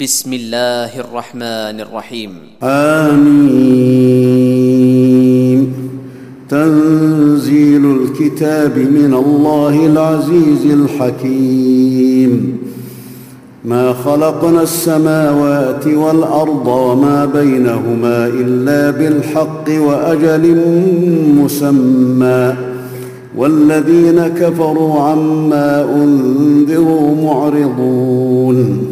بسم الله الرحمن الرحيم آمين تنزيل الكتاب من الله العزيز الحكيم ما خلقنا السماوات والارض وما بينهما الا بالحق واجل مسمى والذين كفروا عما انذروا معرضون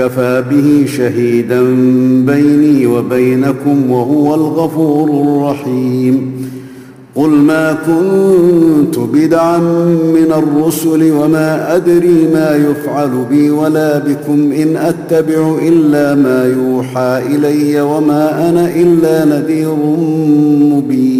كفى به شهيدا بيني وبينكم وهو الغفور الرحيم. قل ما كنت بدعا من الرسل وما أدري ما يفعل بي ولا بكم إن أتبع إلا ما يوحى إلي وما أنا إلا نذير مبين.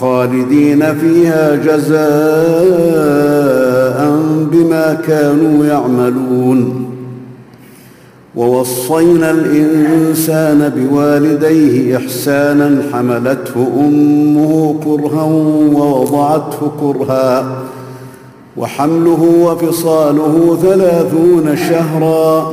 خالدين فيها جزاء بما كانوا يعملون. ووصينا الإنسان بوالديه إحسانا حملته أمه كرها ووضعته كرها وحمله وفصاله ثلاثون شهرا.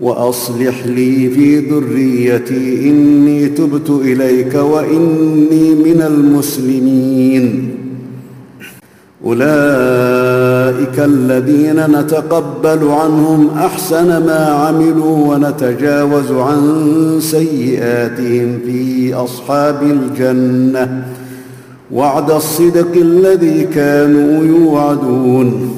وأصلح لي في ذريتي إني تبت إليك وإني من المسلمين. أولئك الذين نتقبل عنهم أحسن ما عملوا ونتجاوز عن سيئاتهم في أصحاب الجنة. وعد الصدق الذي كانوا يوعدون.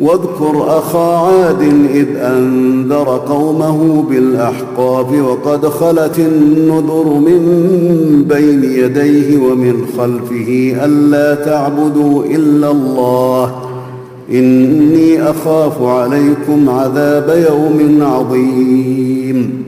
واذكر أخا عاد إذ أنذر قومه بالاحقاف وقد خلت النذر من بين يديه ومن خلفه ألا تعبدوا إلا الله. إني أخاف عليكم عذاب يوم عظيم.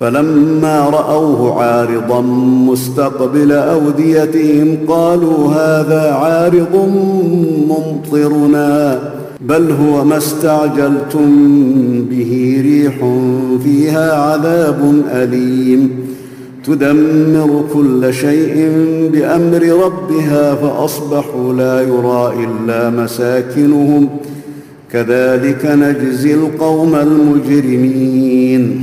فلما رأوه عارضا مستقبل أوديتهم قالوا هذا عارض ممطرنا بل هو ما استعجلتم به ريح فيها عذاب أليم. تدمر كل شيء بأمر ربها فأصبحوا لا يرى إلا مساكنهم. كذلك نجزي القوم المجرمين.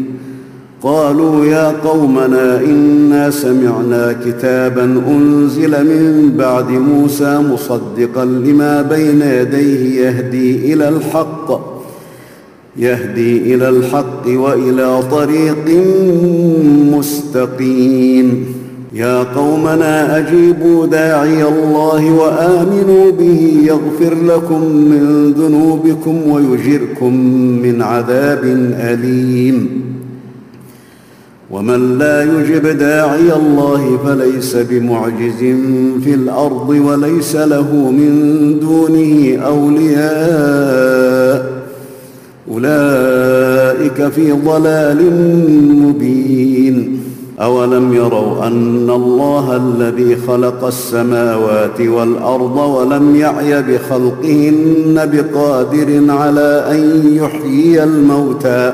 قالوا يا قومنا إنا سمعنا كتابا أنزل من بعد موسى مصدقا لما بين يديه يهدي إلى الحق يهدي إلى الحق وإلى طريق مستقيم. يا قومنا أجيبوا داعي الله وآمنوا به يغفر لكم من ذنوبكم ويجركم من عذاب أليم. ومن لا يجب داعي الله فليس بمعجز في الأرض وليس له من دونه أولياء. أولئك في ضلال مبين. أولم يروا أن الله الذي خلق السماوات والأرض ولم يعي بخلقهن بقادر على أن يحيي الموتى.